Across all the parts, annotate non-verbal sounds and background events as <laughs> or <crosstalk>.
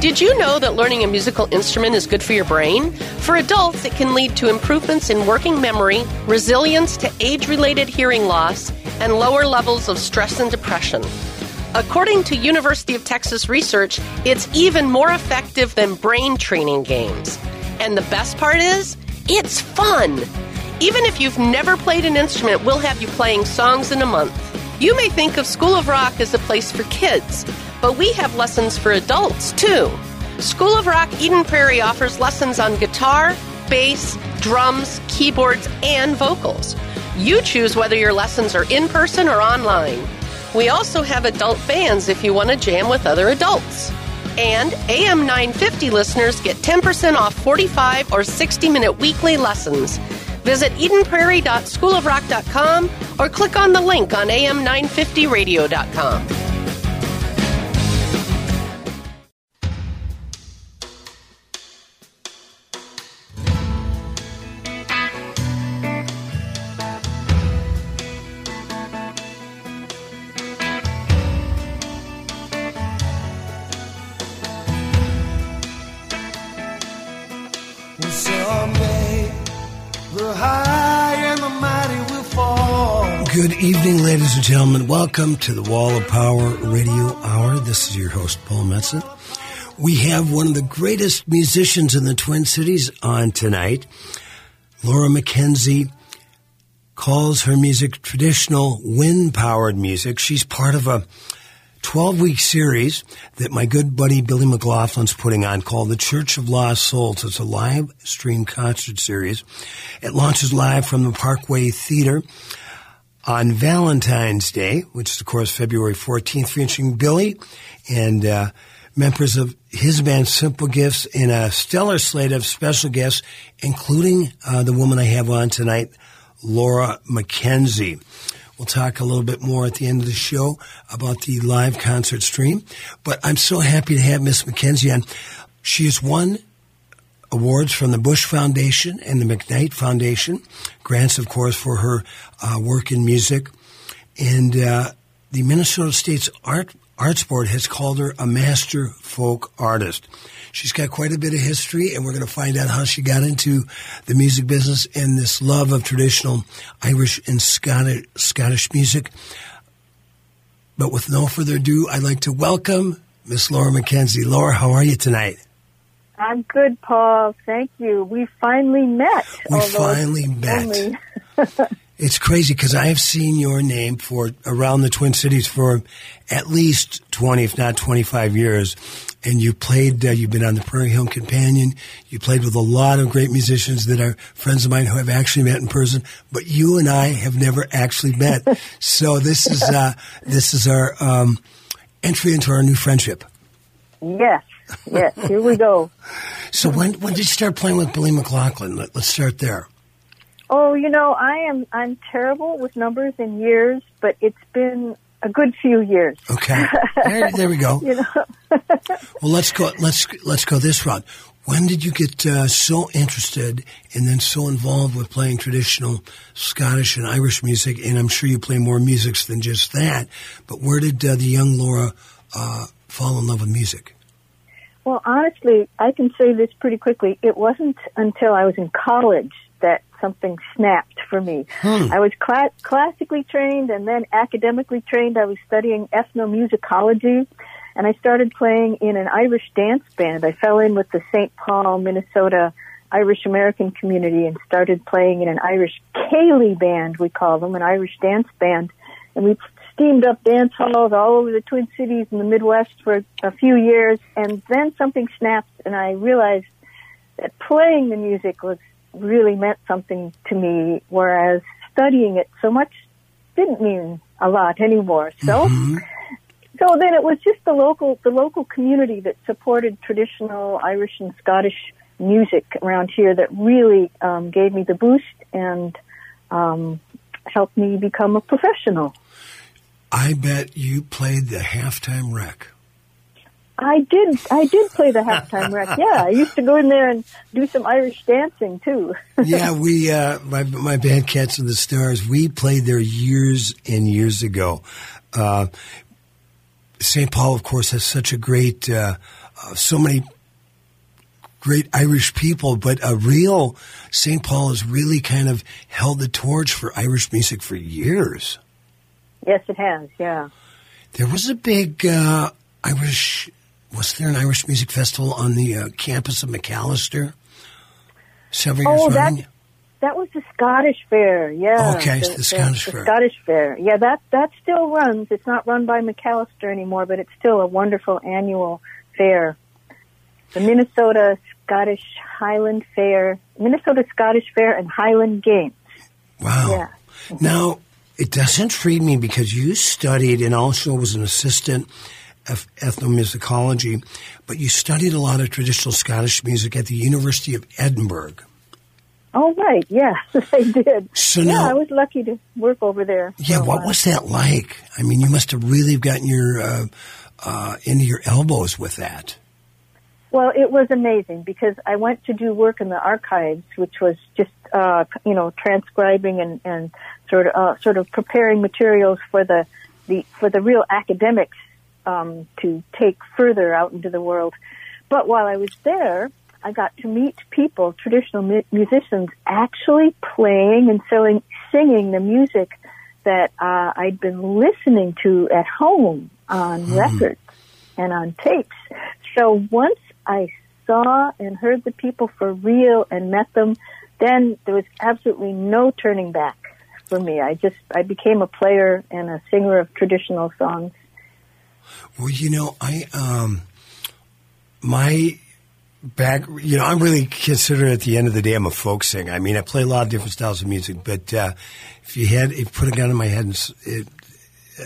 Did you know that learning a musical instrument is good for your brain? For adults, it can lead to improvements in working memory, resilience to age related hearing loss, and lower levels of stress and depression. According to University of Texas research, it's even more effective than brain training games. And the best part is, it's fun. Even if you've never played an instrument, we'll have you playing songs in a month. You may think of School of Rock as a place for kids, but we have lessons for adults too. School of Rock Eden Prairie offers lessons on guitar, bass, drums, keyboards, and vocals. You choose whether your lessons are in person or online. We also have adult bands if you want to jam with other adults. And AM 950 listeners get 10% off 45 or 60 minute weekly lessons. Visit EdenPrairie.schoolofrock.com or click on the link on AM950radio.com. Good evening, ladies and gentlemen. Welcome to the Wall of Power Radio Hour. This is your host, Paul Metsa. We have one of the greatest musicians in the Twin Cities on tonight. Laura MacKenzie calls her music traditional wind powered music. She's part of a 12 week series that my good buddy Billy McLaughlin's putting on called The Church of Lost Souls. It's a live stream concert series. It launches live from the Parkway Theater on Valentine's Day, which is, of course, February 14th, featuring Billy and uh, members of his band Simple Gifts and a stellar slate of special guests, including uh, the woman I have on tonight, Laura MacKenzie. We'll talk a little bit more at the end of the show about the live concert stream. But I'm so happy to have Miss MacKenzie on. She is won awards from the Bush Foundation and the McKnight Foundation, grants, of course, for her uh, work in music. And uh, the Minnesota State's Art Arts Board has called her a master folk artist. She's got quite a bit of history, and we're going to find out how she got into the music business and this love of traditional Irish and Scottish, Scottish music. But with no further ado, I'd like to welcome Miss Laura MacKenzie. Laura, how are you tonight? I'm good, Paul. Thank you. We finally met. We finally met. <laughs> it's crazy because I have seen your name for around the Twin Cities for at least 20, if not 25 years. And you played, uh, you've been on the Prairie Home Companion. You played with a lot of great musicians that are friends of mine who have actually met in person, but you and I have never actually met. <laughs> so this is, uh, this is our, um, entry into our new friendship. Yes yes, here we go. So when when did you start playing with Billy McLaughlin? Let, us start there. Oh, you know, I am I'm terrible with numbers and years, but it's been a good few years. Okay, <laughs> there, there we go. you know. <laughs> well, let's go. Let's let's go this route. When did you get uh, so interested and then so involved with playing traditional Scottish and Irish music? And I'm sure you play more musics than just that. But where did uh, the young Laura uh, fall in love with music? Well, honestly, I can say this pretty quickly. It wasn't until I was in college that something snapped for me. Hmm. I was cl- classically trained and then academically trained. I was studying ethnomusicology and I started playing in an Irish dance band. I fell in with the St. Paul, Minnesota Irish American community and started playing in an Irish Céilí band, we call them, an Irish dance band. And we steamed up dance halls all over the Twin Cities and the Midwest for a few years, and then something snapped, and I realized that playing the music was really meant something to me, whereas studying it so much didn't mean a lot anymore. So, mm-hmm. so then it was just the local the local community that supported traditional Irish and Scottish music around here that really um, gave me the boost and um, helped me become a professional. I bet you played the Half Time Rec. I did. I did play the Half Time Rec. Yeah, I used to go in there and do some Irish dancing too. <laughs> yeah, we uh, my my band Cats and the Stars. We played there years and years ago. Uh, St. Paul, of course, has such a great uh, uh, so many great Irish people, but a real St. Paul has really kind of held the torch for Irish music for years. Yes, it has. Yeah. There was a big uh, Irish. Was there an Irish music festival on the uh, campus of Macalester? several years Oh, that running? that was the Scottish Fair. Yeah. Okay, the Scottish the Fair. Scottish Fair. Yeah, that that still runs. It's not run by Macalester anymore, but it's still a wonderful annual fair. The Minnesota Scottish Highland Fair, Minnesota Scottish Fair, and Highland Games. Wow. Yeah. Now, it does intrigue me because you studied and also was an assistant of ethnomusicology, but you studied a lot of traditional Scottish music at the University of Edinburgh. Oh, right. Yes, <laughs> I did. So yeah, now- I was lucky to work over there. Yeah, what was that like? I mean, you must have really gotten your uh, uh, into your elbows with that. Well, it was amazing because I went to do work in the archives, which was just uh, you know transcribing and, and sort of uh, sort of preparing materials for the, the for the real academics um, to take further out into the world. But while I was there, I got to meet people, traditional mu- musicians, actually playing and selling, singing the music that uh, I'd been listening to at home on records and on tapes. So once I saw and heard the people for real and met them, then there was absolutely no turning back for me. I just I became a player and a singer of traditional songs. Well, you know, I um, my back. You know, I'm really considered at the end of the day, I'm a folk singer. I mean, I play a lot of different styles of music, but uh, if you had, if you put a gun in my head and it, uh,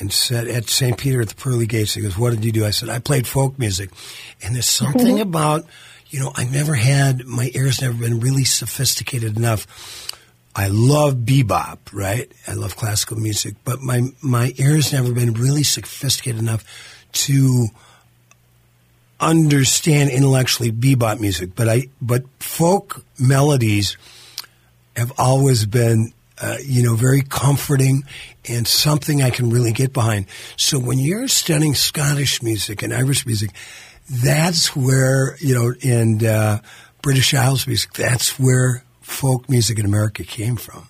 and said at St. Peter at the pearly gates, he goes, "What did you do?" I said, "I played folk music," and there's something <laughs> about you know, I've never had my ears never been really sophisticated enough. I love bebop, right? I love classical music, but my my ears never been really sophisticated enough to understand intellectually bebop music. But I but folk melodies have always been uh, you know very comforting and something I can really get behind. So when you're studying Scottish music and Irish music, that's where you know in uh, British Isles music. That's where folk music in America came from.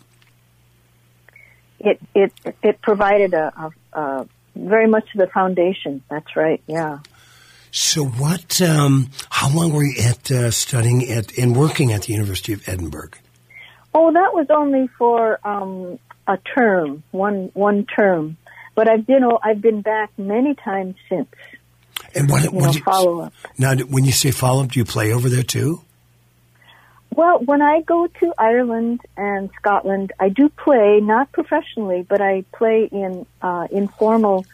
It it it provided a, a, a very much the foundation. That's right. Yeah. So what? Um, how long were you at uh, studying at and working at the University of Edinburgh? Oh, that was only for um, a term, one one term. But I've been oh, I've been back many times since. And what? You know, you, follow up. Now, when you say follow up, do you play over there too? Well, when I go to Ireland and Scotland, I do play not professionally, but I play in uh, informal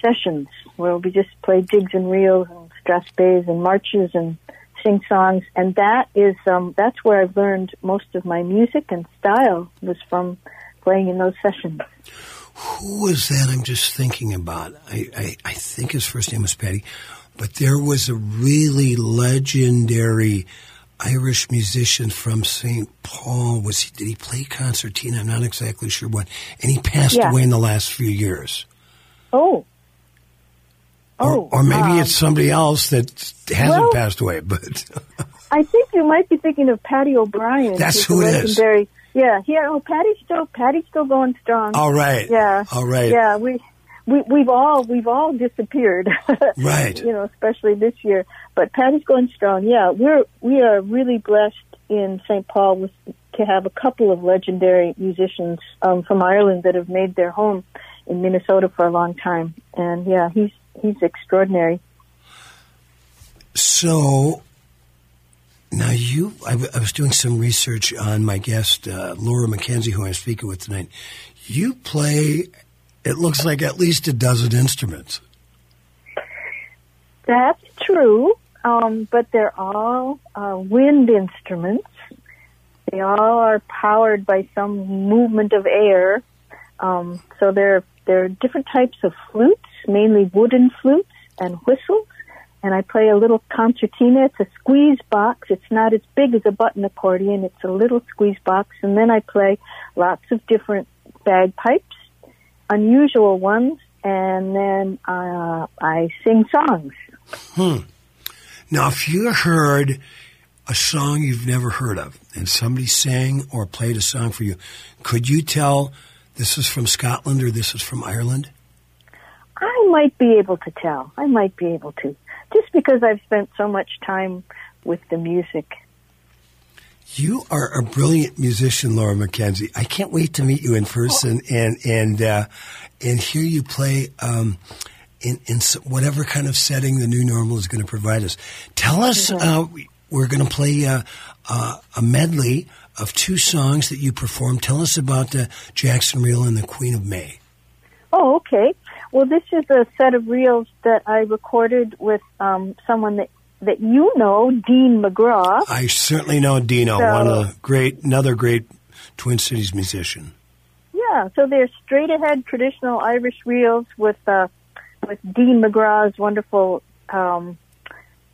sessions where we just play jigs and reels and strathspeys and marches and sing songs, and that is um, that's where I've learned most of my music and style was from playing in those sessions. Who was that? I'm just thinking about. I, I, I think his first name was Paddy, but there was a really legendary Irish musician from St. Paul. Was he? Did he play concertina? I'm not exactly sure what. And he passed Yeah. away in the last few years. Oh. Or, Oh, or maybe um, it's somebody else that hasn't well- passed away. But I think you might be thinking of Paddy O'Brien. That's who it is. Yeah, yeah. Oh, Paddy's still Paddy's still going strong. all right, Yeah. all right, Yeah, we we we've all we've all disappeared. <laughs> Right. You know, especially this year. But Paddy's going strong. Yeah, we're we are really blessed in St. Paul with to have a couple of legendary musicians um, from Ireland that have made their home in Minnesota for a long time. And yeah, he's he's extraordinary. So now you, I, w- I was doing some research on my guest uh, Laura MacKenzie, who I'm speaking with tonight. You play, it looks like at least a dozen instruments. That's true, um, but they're all uh, wind instruments. They all are powered by some movement of air. Um, so there, there are different types of flutes, mainly wooden flutes and whistles. And I play a little concertina. It's a squeeze box. It's not as big as a button accordion. It's a little squeeze box. And then I play lots of different bagpipes, unusual ones, and then uh, I sing songs. Hmm. Now, if you heard a song you've never heard of and somebody sang or played a song for you, could you tell this is from Scotland or this is from Ireland? I might be able to tell. I might be able to. Just because I've spent so much time with the music. You are a brilliant musician, Laura MacKenzie. I can't wait to meet you in person oh. and and uh, and hear you play um, in in whatever kind of setting the new normal is going to provide us. Tell us. Uh, we're going to play uh, uh, a medley of two songs that you performed. Tell us about uh, Jackson Reel and the Queen of May. Oh, okay. Well, this is a set of reels that I recorded with um, someone that that you know, Dean Magraw. I certainly know Dino, so, one of the great, another great Twin Cities musician. Yeah, so they're straight ahead traditional Irish reels with uh, with Dean Magraw's wonderful, um,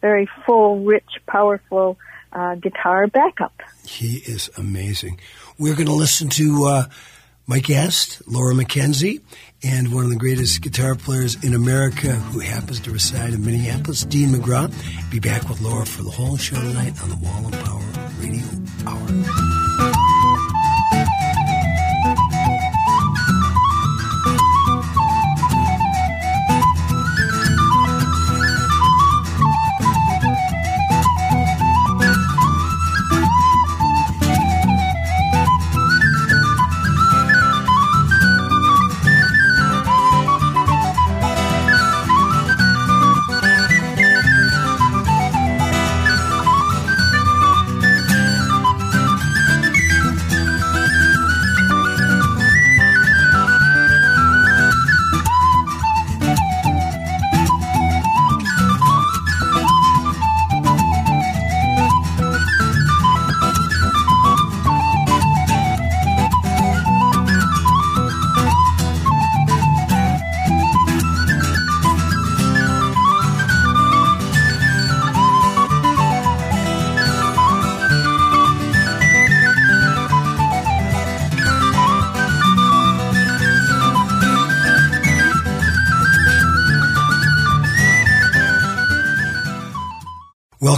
very full, rich, powerful uh, guitar backup. He is amazing. We're going to listen to uh, my guest, Laura MacKenzie, and one of the greatest guitar players in America who happens to reside in Minneapolis, Dean Magraw. Be back with Laura for the whole show tonight on the Wall of Power Radio Hour.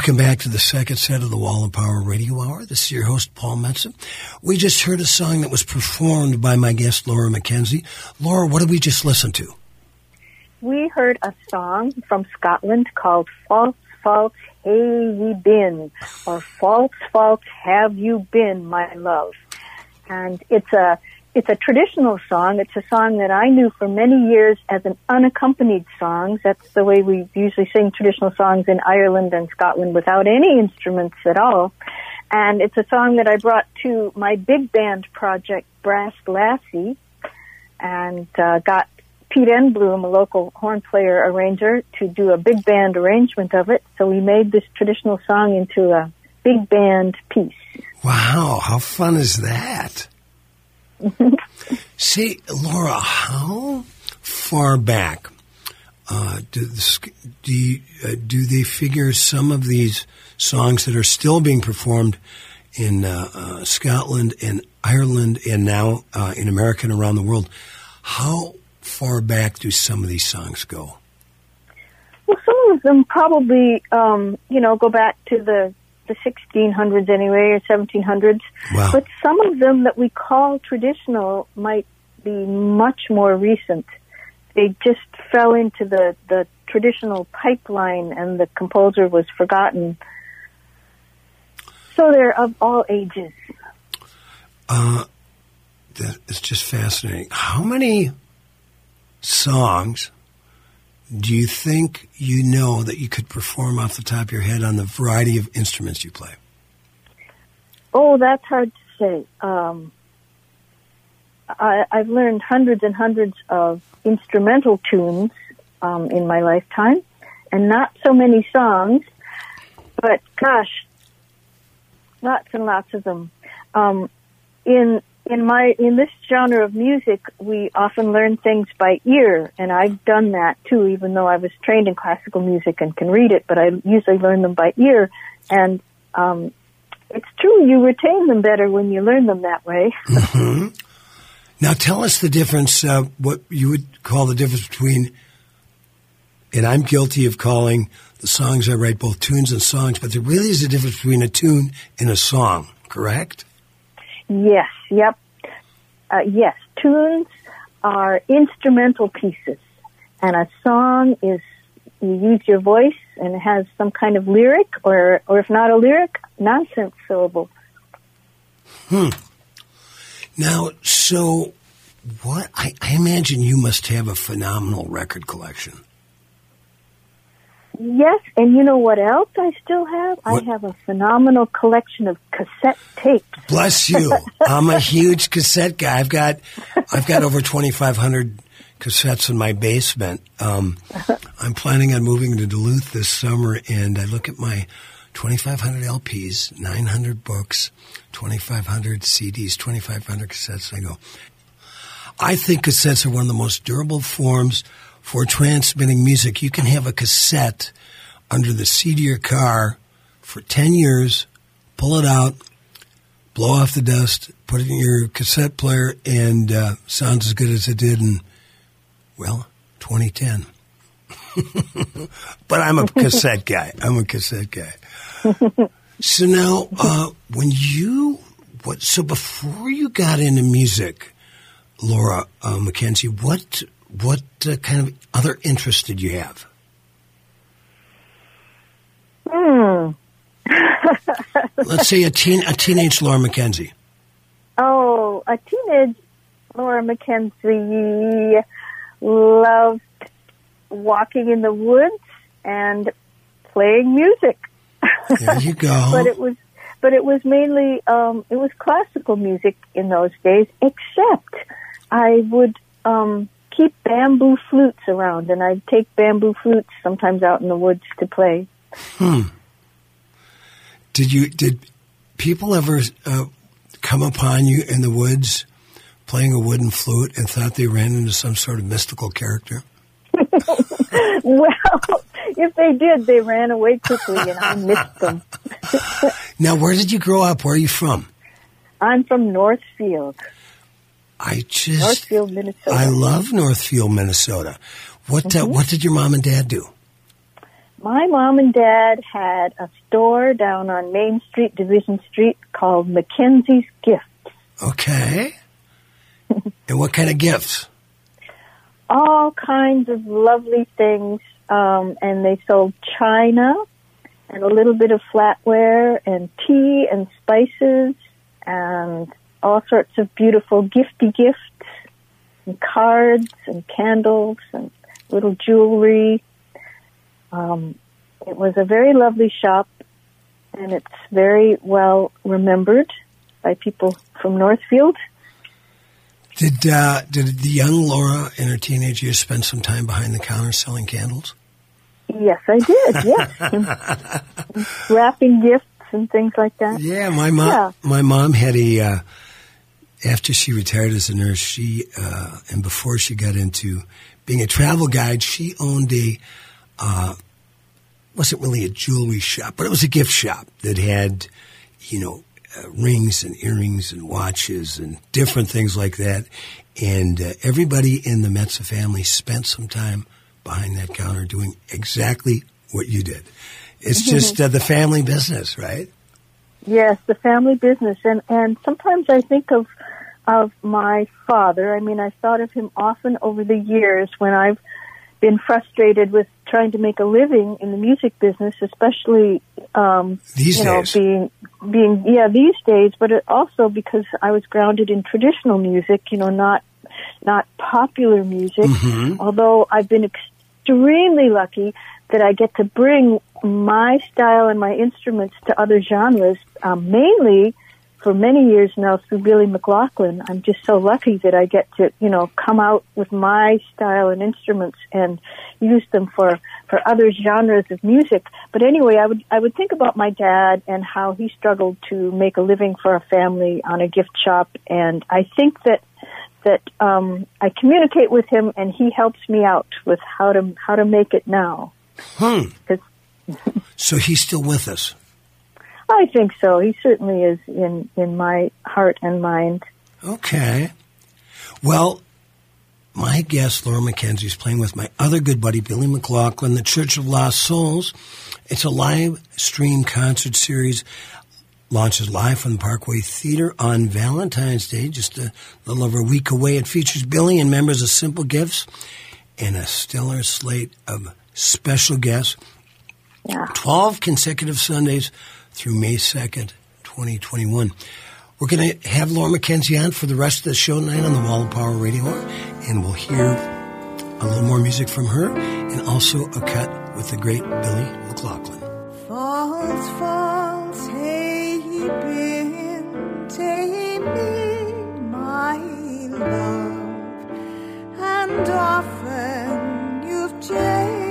Welcome back to the second set of the Wall of Power Radio Hour. This is your host, Paul Metsa. We just heard a song that was performed by my guest, Laura MacKenzie. Laura, what did we just listen to? We heard a song from Scotland called False False Hey Ye Been, or False False Have You Been, My Love. And it's a it's a traditional song. It's a song that I knew for many years as an unaccompanied song. That's the way we usually sing traditional songs in Ireland and Scotland without any instruments at all. And it's a song that I brought to my big band project, Brass Lassie, and uh, got Pete Enbloom, a local horn player arranger, to do a big band arrangement of it. So we made this traditional song into a big band piece. Wow, how fun is that? <laughs> See, Laura, how far back uh, do, do, you, uh, do they figure some of these songs that are still being performed in uh, uh Scotland and Ireland and now uh, in America and around the world? How far back do some of these songs go? Well, some of them probably, um, you know, go back to the the 1600s anyway, or 1700s. Wow. But some of them that we call traditional might be much more recent. They just fell into the, the traditional pipeline and the composer was forgotten. So they're of all ages. Uh, that is just fascinating. How many songs do you think you know that you could perform off the top of your head on the variety of instruments you play? Oh, that's hard to say. Um, I, have learned hundreds and hundreds of instrumental tunes um, in my lifetime, and not so many songs, but gosh, lots and lots of them. Um, in in my in this genre of music, we often learn things by ear, and I've done that too. Even though I was trained in classical music and can read it, but I usually learn them by ear. And um, it's true, you retain them better when you learn them that way. <laughs> mm-hmm. Now, tell us the difference. Uh, what you would call the difference between, and I'm guilty of calling the songs I write, both tunes and songs, but there really is a difference between a tune and a song, correct? Yes, yep. Uh, yes, tunes are instrumental pieces, and a song is you use your voice and it has some kind of lyric, or or if not a lyric, nonsense syllable. Hmm. Now, so what? I, I imagine you must have a phenomenal record collection. Yes, and you know what else I still have? What? I have a phenomenal collection of cassette tapes. Bless you. <laughs> I'm a huge cassette guy. I've got I've got over 2500 cassettes in my basement. Um, I'm planning on moving to Duluth this summer and I look at my 2500 LPs, 900 books, 2500 CDs, 2500 cassettes and I go I think cassettes are one of the most durable forms for transmitting music. You can have a cassette under the seat of your car for 10 years, pull it out, blow off the dust, put it in your cassette player, and uh, sounds as good as it did in, well, 2010. <laughs> but I'm a cassette guy. I'm a cassette guy. <laughs> so now, uh, when you, what, so before you got into music, Laura uh, MacKenzie, what what uh, kind of other interests did you have? Hmm. <laughs> Let's say a teen a teenage Laura MacKenzie. Oh, a teenage Laura MacKenzie loved walking in the woods and playing music. There you go. <laughs> but it was but it was mainly um it was classical music in those days except I would um keep bamboo flutes around, and I'd take bamboo flutes sometimes out in the woods to play. Hmm. Did you did people ever uh, come upon you in the woods playing a wooden flute and thought they ran into some sort of mystical character? <laughs> well, if they did, they ran away quickly, and I missed them. <laughs> now, where did you grow up? Where are you from? I'm from Northfield. I just Northfield, Minnesota. I love Northfield, Minnesota. What mm-hmm. uh, what did your mom and dad do? My mom and dad had a store down on Main Street, Division Street, called MacKenzie's Gifts. Okay. <laughs> and what kind of gifts? All kinds of lovely things, um, and they sold china and a little bit of flatware and tea and spices and all sorts of beautiful gifty gifts and cards and candles and little jewelry. Um, it was a very lovely shop, and it's very well remembered by people from Northfield. Did uh, did the young Laura in her teenage years spend some time behind the counter selling candles? Yes, I did. <laughs> Yes, wrapping gifts and things like that. Yeah, my mom. Yeah. My mom had a uh, after she retired as a nurse, she uh, and before she got into being a travel guide, she owned a uh, wasn't really a jewelry shop, but it was a gift shop that had you know uh, rings and earrings and watches and different things like that. And uh, everybody in the Metsa family spent some time behind that counter doing exactly what you did. It's mm-hmm. just uh, the family business, right? Yes, the family business, and and sometimes I think of of my father. I mean, I thought of him often over the years when I've been frustrated with trying to make a living in the music business, especially um, these you know days. being being yeah these days, but it also because I was grounded in traditional music, you know, not not popular music. Mm-hmm. Although I've been extremely lucky that I get to bring my style and my instruments to other genres, um, mainly for many years now through Billy McLaughlin. I'm just so lucky that I get to, you know, come out with my style and instruments and use them for, for other genres of music. But anyway, I would, I would think about my dad and how he struggled to make a living for a family on a gift shop. And I think that, that, um, I communicate with him and he helps me out with how to, how to make it now. Hmm. so he's still with us. I think so. He certainly is in in my heart and mind. Okay. Well, my guest, Laura MacKenzie, is playing with my other good buddy, Billy McLaughlin, the Church of Lost Souls. It's a live stream concert series. Launches live from the Parkway Theater on Valentine's Day, just a little over a week away. It features Billy and members of Simple Gifts and a stellar slate of special guests. Yeah. 12 consecutive Sundays through May 2nd, 2021. We're going to have Laura MacKenzie on for the rest of the show tonight on the Wall of Power Radio and we'll hear a little more music from her and also a cut with the great Billy McLaughlin. False, false, hey, been, take me, my love, and often you've changed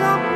upon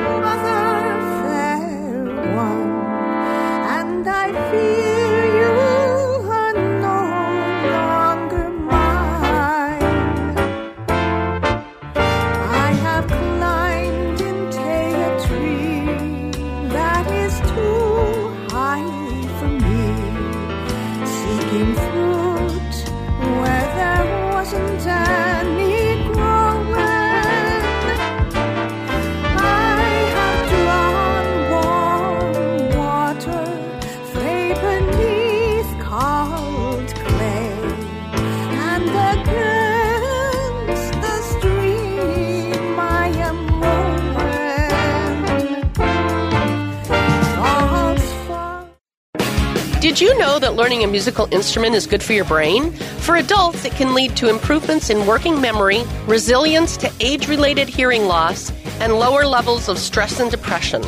you know that learning a musical instrument is good for your brain? For adults, it can lead to improvements in working memory, resilience to age related hearing loss, and lower levels of stress and depression.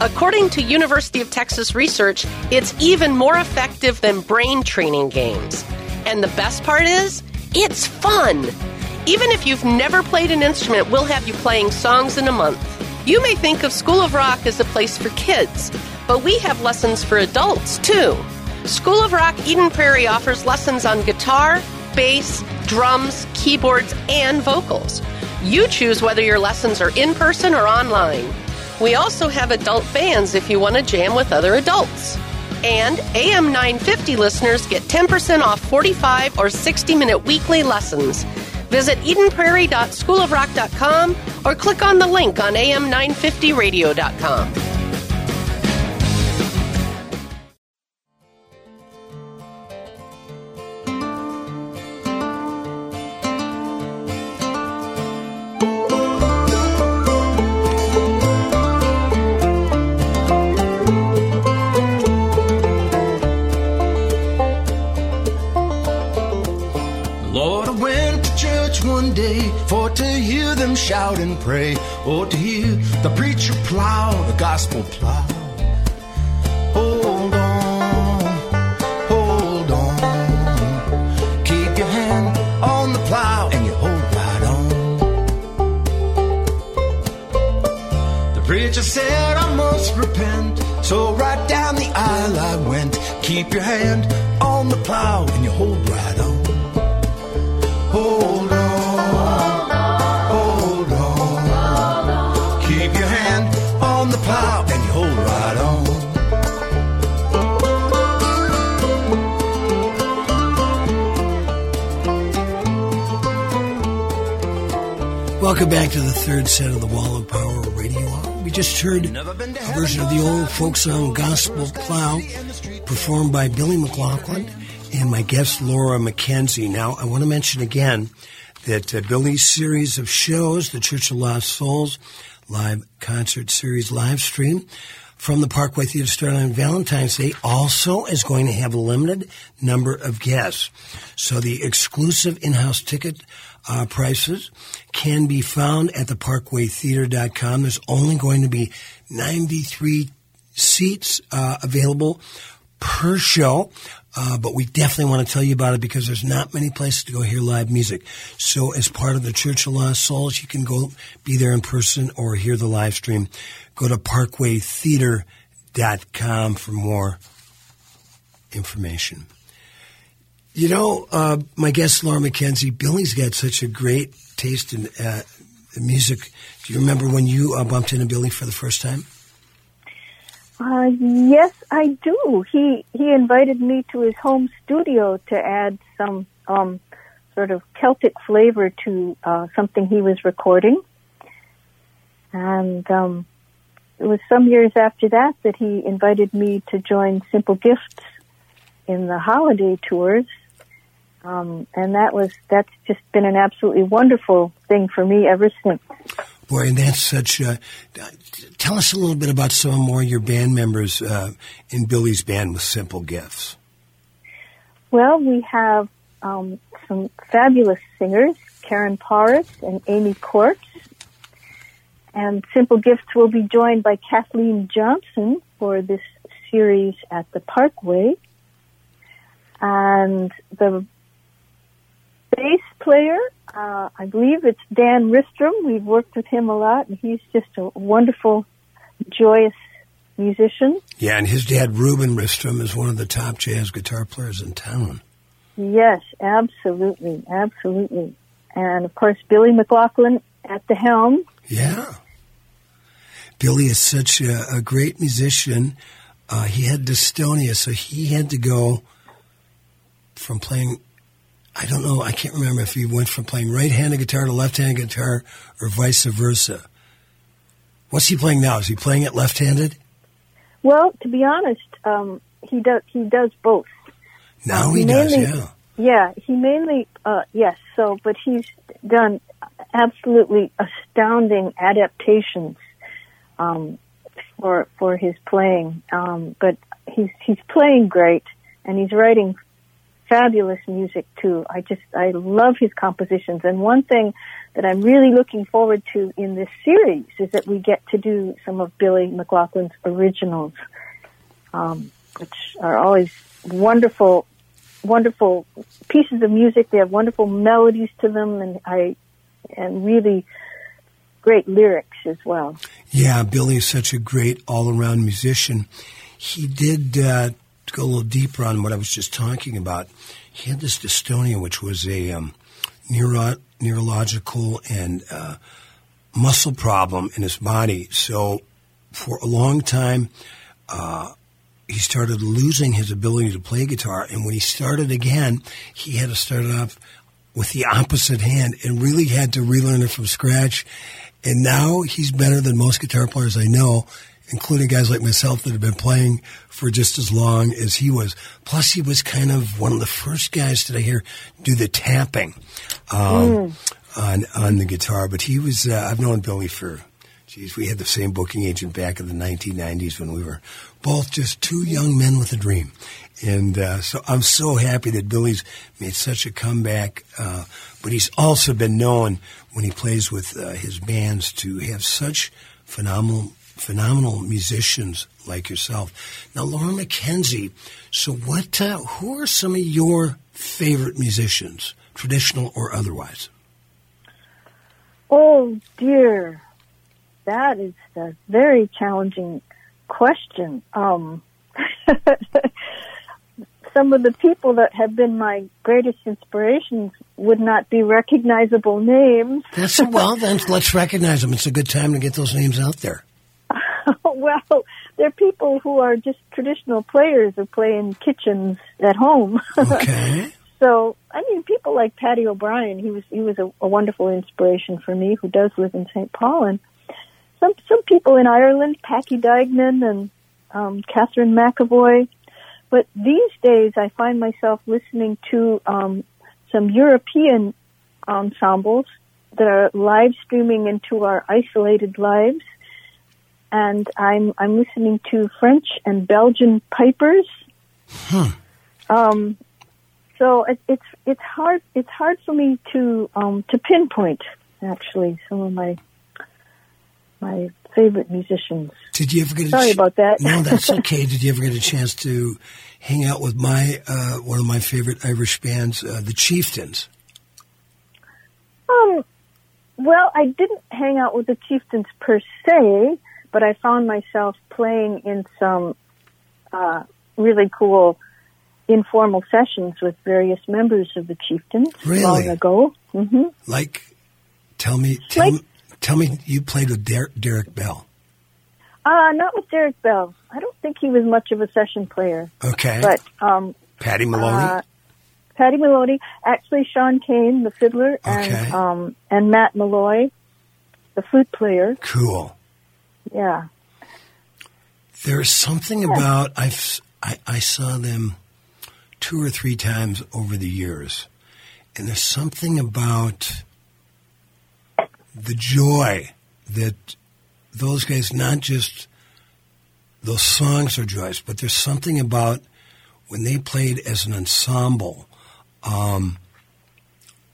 According to University of Texas research, it's even more effective than brain training games. And the best part is, it's fun. Even if you've never played an instrument, we'll have you playing songs in a month. You may think of School of Rock as a place for kids, but we have lessons for adults too. School of Rock Eden Prairie offers lessons on guitar, bass, drums, keyboards, and vocals. You choose whether your lessons are in person or online. We also have adult bands if you want to jam with other adults. And AM 950 listeners get 10% off 45 or 60 minute weekly lessons. Visit EdenPrairie.schoolofrock.com or click on the link on AM950radio.com. and pray, or to hear the preacher plow, the gospel plow. Hold on, hold on. Keep your hand on the plow and you hold right on. The preacher said I must repent, so right down the aisle I went. Keep your hand on the plow and you hold right on. Welcome back to the third set of the Wall of Power Radio Hour. We just heard a version of the old folk song Gospel Plow performed by Billy McLaughlin and my guest Laura MacKenzie. Now, I want to mention again that uh, Billy's series of shows, the Church of Lost Souls live concert series live stream from the Parkway Theater starting on Valentine's Day also is going to have a limited number of guests. So the exclusive in-house ticket uh, prices can be found at theparkwaytheater.com. There's only going to be 93 seats uh, available per show. Uh, but we definitely want to tell you about it because there's not many places to go hear live music. So as part of the Church of Lost Souls, you can go be there in person or hear the live stream. Go to parkwaytheater.com for more information. You know, uh, my guest Laura MacKenzie, Billy's got such a great taste in uh, music. Do you remember when you uh, bumped into Billy for the first time? Uh, yes, I do. He he invited me to his home studio to add some um, sort of Celtic flavor to uh, something he was recording, and um, it was some years after that that he invited me to join Simple Gifts in the holiday tours, um, and that was that's just been an absolutely wonderful thing for me ever since. Boy, and that's such. Uh, tell us a little bit about some more of your band members uh, in Billy's band with Simple Gifts. Well, we have um, some fabulous singers, Karen Paris and Amy Courts. And Simple Gifts will be joined by Kathleen Johnson for this series at the Parkway. And the bass player, uh, I believe it's Dan Ristrom. We've worked with him a lot, and he's just a wonderful, joyous musician. Yeah, and his dad, Reuben Ristrom, is one of the top jazz guitar players in town. Yes, absolutely, absolutely. And of course, Billy McLaughlin at the helm. Yeah. Billy is such a, a great musician. Uh, he had dystonia, so he had to go from playing. I don't know. I can't remember if he went from playing right-handed guitar to left-handed guitar or vice versa. What's he playing now? Is he playing it left-handed? Well, to be honest, um, he does he does both. Now he does. mainly- Yeah. Yeah, he mainly, uh, yes, so, but he's done absolutely astounding adaptations, um, for, for his playing. Um, but he's, he's playing great and he's writing fabulous music too. I just, I love his compositions. And one thing that I'm really looking forward to in this series is that we get to do some of Billy McLaughlin's originals, um, which are always wonderful wonderful pieces of music. They have wonderful melodies to them, and I and really great lyrics as well. Yeah, Billy is such a great all-around musician. He did uh, to go a little deeper on what I was just talking about. He had this dystonia, which was a um, neuro- neurological and uh, muscle problem in his body. So, for a long time, uh, he started losing his ability to play guitar. And when he started again, he had to start off with the opposite hand and really had to relearn it from scratch. And now he's better than most guitar players I know, including guys like myself that have been playing for just as long as he was. Plus, he was kind of one of the first guys that I hear do the tapping um, on on the guitar. But he was uh, I've known Billy for. Geez, we had the same booking agent back in the 1990s when we were both just two young men with a dream. And uh, so I'm so happy that Billy's made such a comeback. Uh, but he's also been known when he plays with uh, his bands to have such phenomenal, phenomenal musicians like yourself. Now, Laura MacKenzie. So, what? Uh, who are some of your favorite musicians, traditional or otherwise? Oh dear, that is a very challenging question. Um, <laughs> some of the people that have been my greatest inspirations would not be recognizable names. That's well. Then let's recognize them. It's a good time to get those names out there. <laughs> well, they're people who are just traditional players who play in kitchens at home. Okay. <laughs> So, I mean, people like Paddy O'Brien, he was he was a, a wonderful inspiration for me, who does live in St. Paul, and some some people in Ireland, Packie Duignan and um, Catherine McEvoy. But these days, I find myself listening to um, some European ensembles that are live streaming into our isolated lives, and I'm I'm listening to French and Belgian pipers. Um, so it, it's it's hard it's hard for me to um, to pinpoint actually some of my my favorite musicians. Did you ever get? A Sorry ch- about that. No, that's <laughs> okay. Did you ever get a chance to hang out with my uh, one of my favorite Irish bands, uh, the Chieftains? Um, well, I didn't hang out with the Chieftains per se, but I found myself playing in some uh, really cool informal sessions with various members of the Chieftains Really? long ago. hmm Like, tell me, tell, Like- me, tell me, you played with Der- Derek Bell. Uh, not with Derek Bell. I don't think he was much of a session player. Okay. But um, Paddy Moloney. uh, Paddy Moloney, actually Sean Keane, the fiddler, Okay. and um, and Matt Molloy, the flute player. cool. Yeah. There's something about I've I, I saw them two or three times over the years, and there's something about the joy that those guys not just those songs are joyous, but there's something about when they played as an ensemble um,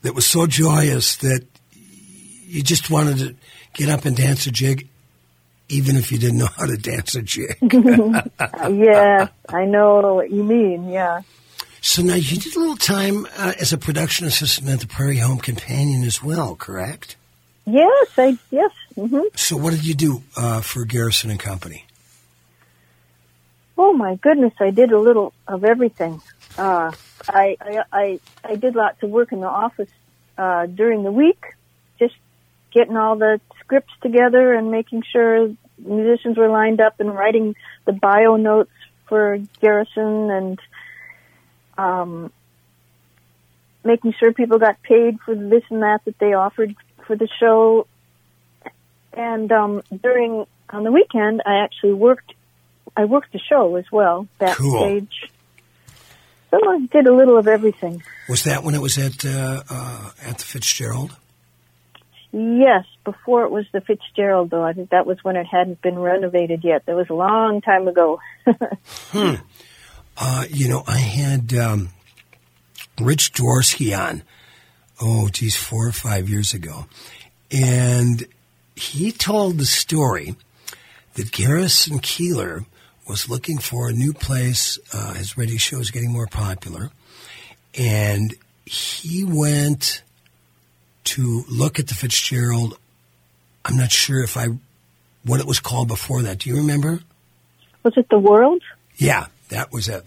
that was so joyous that you just wanted to get up and dance a jig, even if you didn't know how to dance a jig. <laughs> Yes, I know what you mean. Yeah. So now you did a little time uh, as a production assistant at the Prairie Home Companion as well, correct? Yes, I yes. hmm So what did you do uh, for Garrison and Company? Oh my goodness, I did a little of everything. Uh, I, I I I did lots of work in the office uh, during the week, just getting all the scripts together and making sure musicians were lined up and writing the bio notes for Garrison and um, making sure people got paid for this and that that they offered for the show. And um, during on the weekend, I actually worked I worked the show as well backstage. So I did a little of everything. Was that when it was at uh, uh, at the Fitzgerald? Yes, before it was the Fitzgerald, though. I think that was when it hadn't been renovated yet. That was a long time ago. <laughs> Uh, you know, I had um, Rich Dworsky on, oh, geez, four or five years ago. And he told the story that Garrison Keillor was looking for a new place. Uh, his radio show was getting more popular. And he went to look at the Fitzgerald. I'm not sure if I, what it was called before that. Do you remember? was it the World? Yeah, that was it.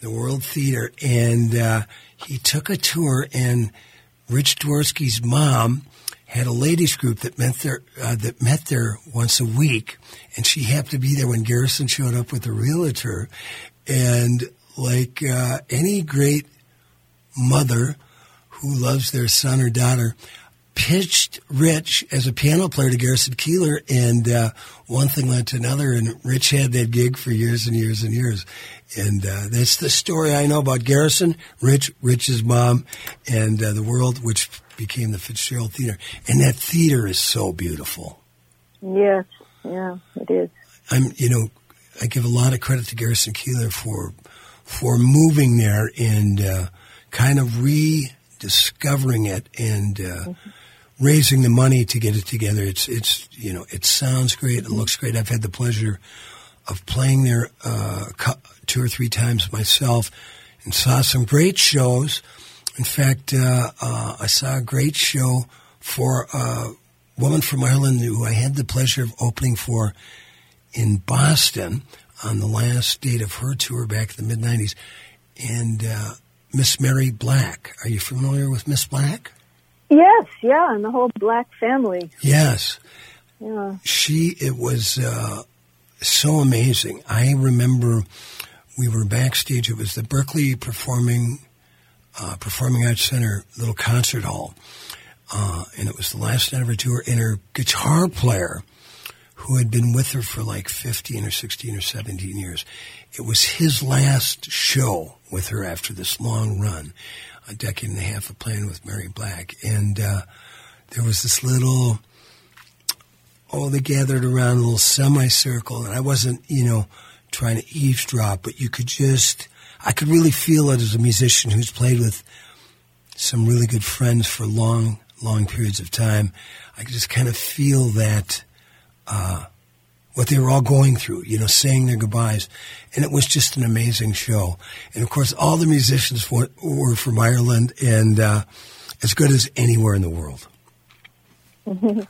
The World Theater. And uh, he took a tour, and Rich Dworsky's mom had a ladies group that met there uh, that met there once a week, and she happened to be there when Garrison showed up with the realtor. And like uh, any great mother who loves their son or daughter, pitched Rich as a piano player to Garrison Keillor, and uh, one thing led to another, and Rich had that gig for years and years and years. And uh, that's the story I know about Garrison, Rich, Rich's mom, and uh, the world, which became the Fitzgerald Theater. And that theater is so beautiful. Yes, yeah, it is. I'm, you know, I give a lot of credit to Garrison Keillor for for moving there and uh, kind of rediscovering it and uh, raising the money to get it together. It's it's you know it sounds great. It looks great. I've had the pleasure of playing there uh, two or three times myself and saw some great shows. In fact, uh, uh, I saw a great show for a woman from Ireland who I had the pleasure of opening for in Boston on the last date of her tour back in the mid 90s. And uh, Miss Mary Black. Are you familiar with Miss Black? Yes, yeah, and the whole black family. Yes. Yeah. She, it was uh, so amazing. I remember we were backstage. It was the Berklee Performing uh, Performing Arts Center little concert hall. Uh, and it was the last night of her tour. And her guitar player, who had been with her for like 15 or 16 or 17 years, it was his last show with her after this long run, a decade and a half of playing with Mary Black. And uh, there was this little oh, they gathered around a little semicircle, and I wasn't, you know, trying to eavesdrop, but you could just, I could really feel it as a musician who's played with some really good friends for long, long periods of time. I could just kind of feel that, uh, what they were all going through, you know, saying their goodbyes. And it was just an amazing show. And of course, all the musicians were, were from Ireland and, uh, as good as anywhere in the world. <laughs>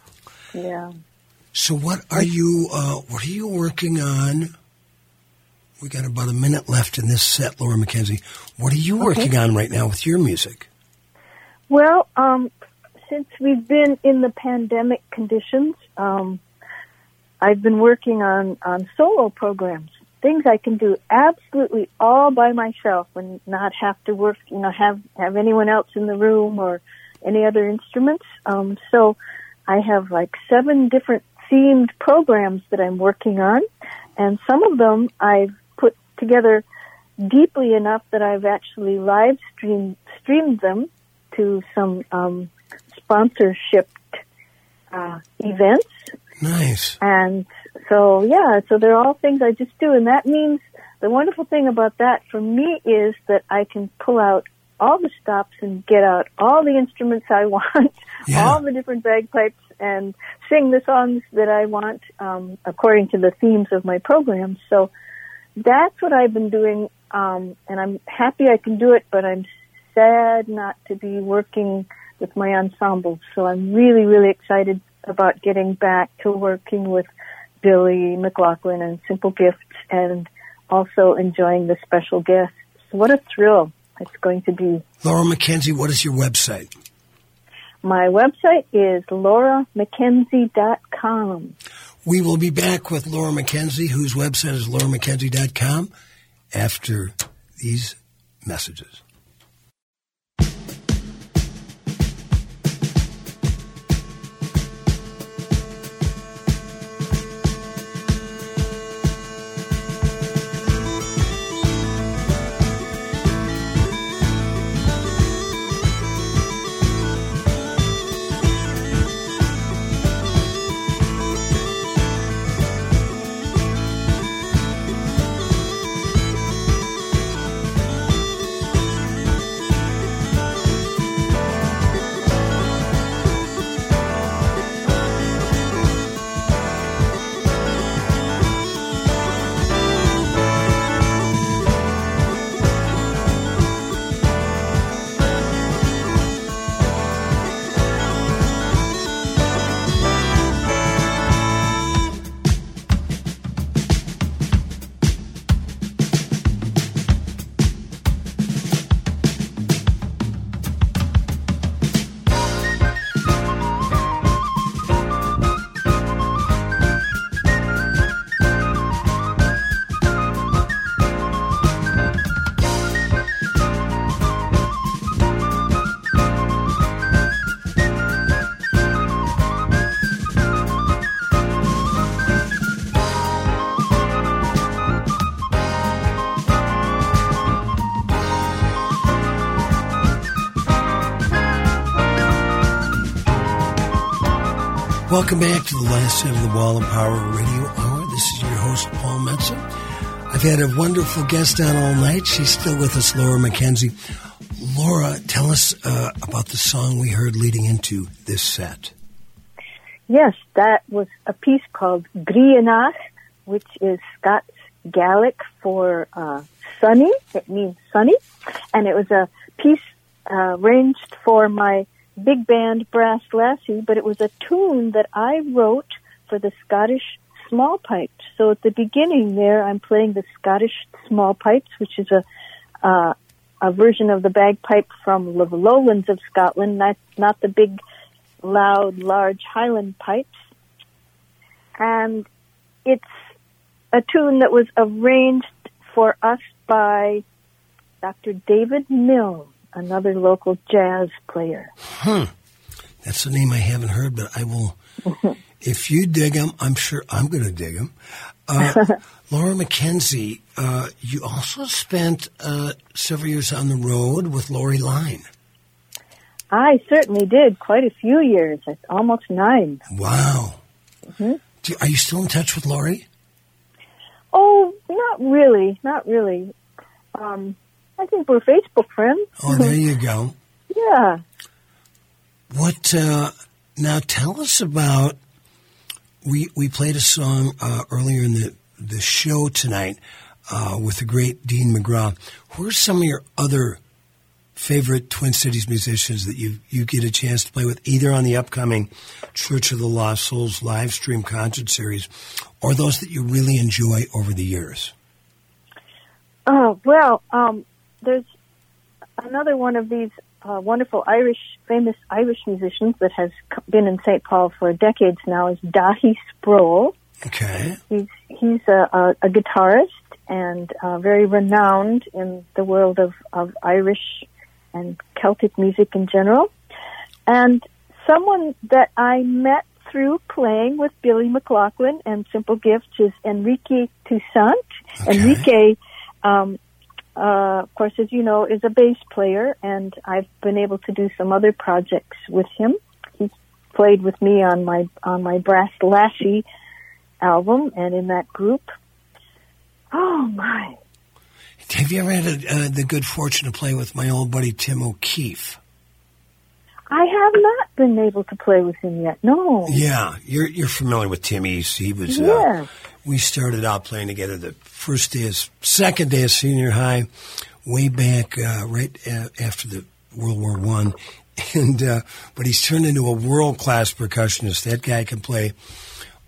Yeah. So what are you uh, what are you working on? We got about a minute left in this set, Laura MacKenzie. What are you working on right now with your music? Well, um, since we've been in the pandemic conditions, um, I've been working on, on solo programs, things I can do absolutely all by myself and not have to work, you know, have, have anyone else in the room or any other instruments. Um, so I have like seven different themed programs that I'm working on, and some of them I've put together deeply enough that I've actually live streamed streamed them to some um, sponsorship uh, events. Nice. And so, yeah, so they're all things I just do. And that means the wonderful thing about that for me is that I can pull out all the stops and get out all the instruments I <laughs> want, Yeah. all the different bagpipes, and sing the songs that I want um, according to the themes of my programs. So that's what I've been doing, um, and I'm happy I can do it, but I'm sad not to be working with my ensemble. So I'm really, really excited about getting back to working with Billy McLaughlin and Simple Gifts and also enjoying the special guests. What a thrill it's going to be. Laura MacKenzie, what is your website? My website is lauramackenzie.com. We will be back with Laura MacKenzie, whose website is lauramackenzie.com, after these messages. Welcome back to the last set of the Wall of Power Radio Hour. This is your host, Paul Metsa. I've had a wonderful guest on all night. She's still with us, Laura MacKenzie. Laura, tell us uh, about the song we heard leading into this set. Yes, that was a piece called Grianach, which is Scots Gaelic for uh, sunny. It means sunny. And it was a piece uh, arranged for my big band Brass Lassie, but it was a tune that I wrote for the Scottish small pipes. So at the beginning there, I'm playing the Scottish small pipes, which is a uh, a version of the bagpipe from the lowlands of Scotland, not not the big, loud, large Highland pipes. And it's a tune that was arranged for us by Dr. David Milne, another local jazz player. Hmm. That's a name I haven't heard, but I will. <laughs> if you dig him, I'm sure I'm going to dig him. Uh, <laughs> Laura MacKenzie, uh, you also spent uh, several years on the road with Lori Line. I certainly did quite a few years, almost nine. Wow. Do are you still in touch with Lori? Oh, not really, not really. Um, I think we're Facebook friends. Oh, there you go. <laughs> Yeah. What uh, now? Tell us about. We we played a song uh, earlier in the the show tonight uh, with the great Dean Magraw. Who are some of your other favorite Twin Cities musicians that you you get a chance to play with, either on the upcoming Church of the Lost Souls live stream concert series, or those that you really enjoy over the years? Oh, well, um, there's another one of these uh, wonderful Irish, famous Irish musicians that has been in St. Paul for decades now is Dáithí Sproule. Okay. He's he's a, a, a guitarist and uh, very renowned in the world of, of Irish and Celtic music in general. And someone that I met through playing with Billy McLaughlin and Simple Gifts is Enrique Toussaint. Okay. Enrique, um, uh, of course, as you know, is a bass player, and I've been able to do some other projects with him. He's played with me on my on my Brass Lassie album and in that group. Oh my! Have you ever had uh, the good fortune to play with my old buddy Tim O'Keefe? I have not been able to play with him yet. No. Yeah, you're you're familiar with Tim East. He was. Uh, Yes. We started out playing together the first day, of, second day of senior high, way back uh, right uh, after the World War One, <laughs> and uh, but he's turned into a world class percussionist. That guy can play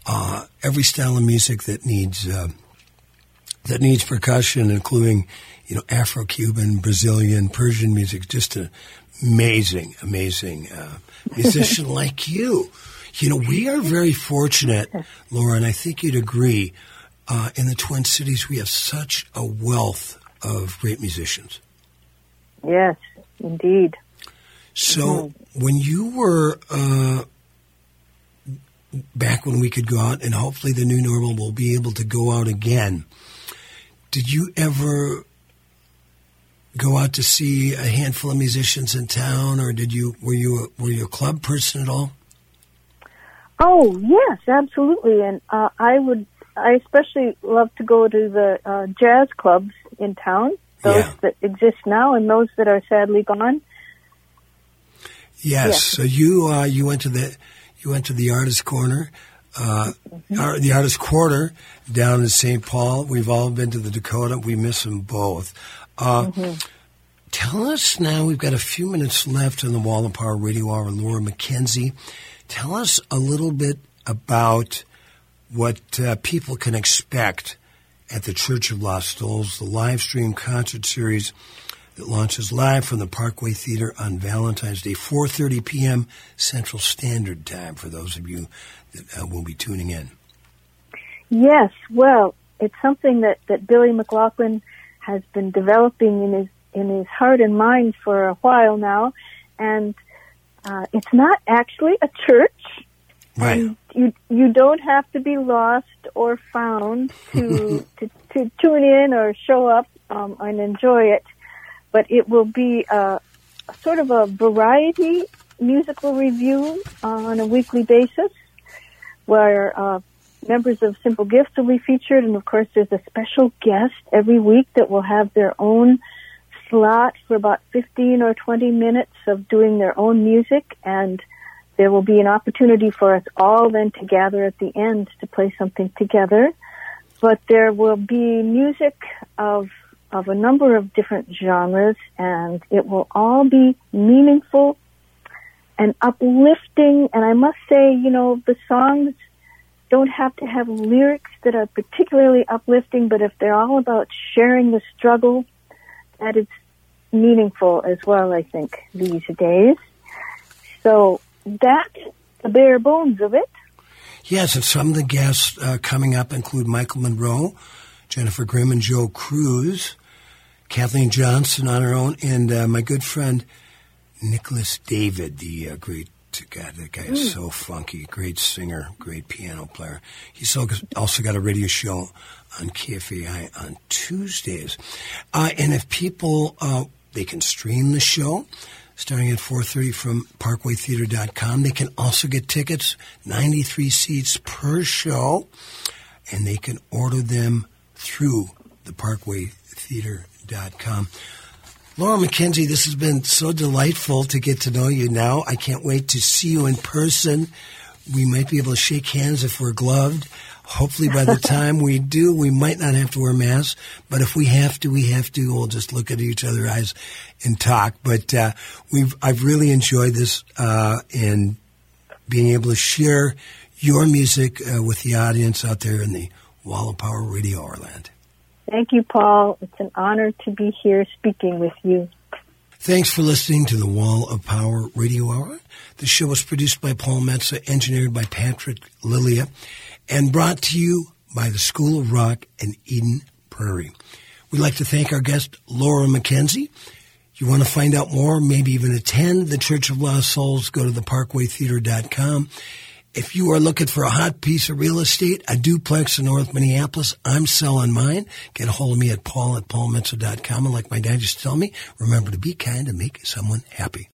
uh, every style of music that needs uh, that needs percussion, including you know Afro Cuban, Brazilian, Persian music. Just an amazing, amazing uh, musician <laughs> like you. You know, we are very fortunate, Laura, and I think you'd agree. Uh, in the Twin Cities, we have such a wealth of great musicians. Yes, indeed. So when you were uh, back when we could go out, and hopefully the new normal will be able to go out again, did you ever go out to see a handful of musicians in town, or did you were you a, were you a club person at all? Oh yes, absolutely. And uh, I would, I especially love to go to the uh, jazz clubs in town, those Yeah. that exist now and those that are sadly gone. Yes. Yes. So you uh, you went to the you went to the artist corner, uh, ar- the artist quarter down in St. Paul. We've all been to the Dakota. We miss them both. Uh, Tell us now. We've got a few minutes left on the Wall of Power Radio Hour. Laura MacKenzie, tell us a little bit about what uh, people can expect at the Church of Lost Souls, the live stream concert series that launches live from the Parkway Theater on Valentine's Day, 4:30 p.m. Central Standard Time. For those of you that uh, will be tuning in. Yes, well, it's something that, that Billy McLaughlin has been developing in his in his heart and mind for a while now, and uh, it's not actually a church. Right. And you you don't have to be lost or found to <laughs> to, to tune in or show up um, and enjoy it, but it will be a, a sort of a variety musical review on a weekly basis, where uh, members of Simple Gifts will be featured, and of course there's a special guest every week that will have their own slot for about 15 or 20 minutes of doing their own music and there will be an opportunity for us all then to gather at the end to play something together. But there will be music of of a number of different genres and it will all be meaningful and uplifting and I must say, you know, the songs don't have to have lyrics that are particularly uplifting, but if they're all about sharing the struggle, that is meaningful as well, I think, these days. So that's the bare bones of it. Yes, and some of the guests uh, coming up include Michael Monroe, Jennifer Grimm, and Joe Cruz, Kathleen Johnson on her own, and uh, my good friend Nicholas David, the uh, great God, that guy is so funky. Great singer, great piano player. He's al- also got a radio show on KFAI on Tuesdays. Uh, and if people, uh, they can stream the show starting at 4.30 from parkwaytheater.com. They can also get tickets, 93 seats per show, and they can order them through the parkwaytheater.com. Laura MacKenzie, this has been so delightful to get to know you now. I can't wait to see you in person. We might be able to shake hands if we're gloved. Hopefully, by the <laughs> time we do, we might not have to wear masks. But if we have to, we have to. We'll just look at each other's eyes and talk. But uh, we've I've really enjoyed this uh, and being able to share your music uh, with the audience out there in the Wall of Power Radio Orland. Thank you, Paul. It's an honor to be here speaking with you. Thanks for listening to the Wall of Power Radio Hour. The show was produced by Paul Metsa, engineered by Patrick Lilia, and brought to you by the School of Rock and Eden Prairie. We'd like to thank our guest, Laura MacKenzie. You want to find out more, maybe even attend the Church of Lost Souls, go to theparkwaytheater.com. If you are looking for a hot piece of real estate, a duplex in North Minneapolis, I'm selling mine. Get a hold of me at paul at paulmetsa.com. And like my dad used to tell me, remember to be kind and make someone happy.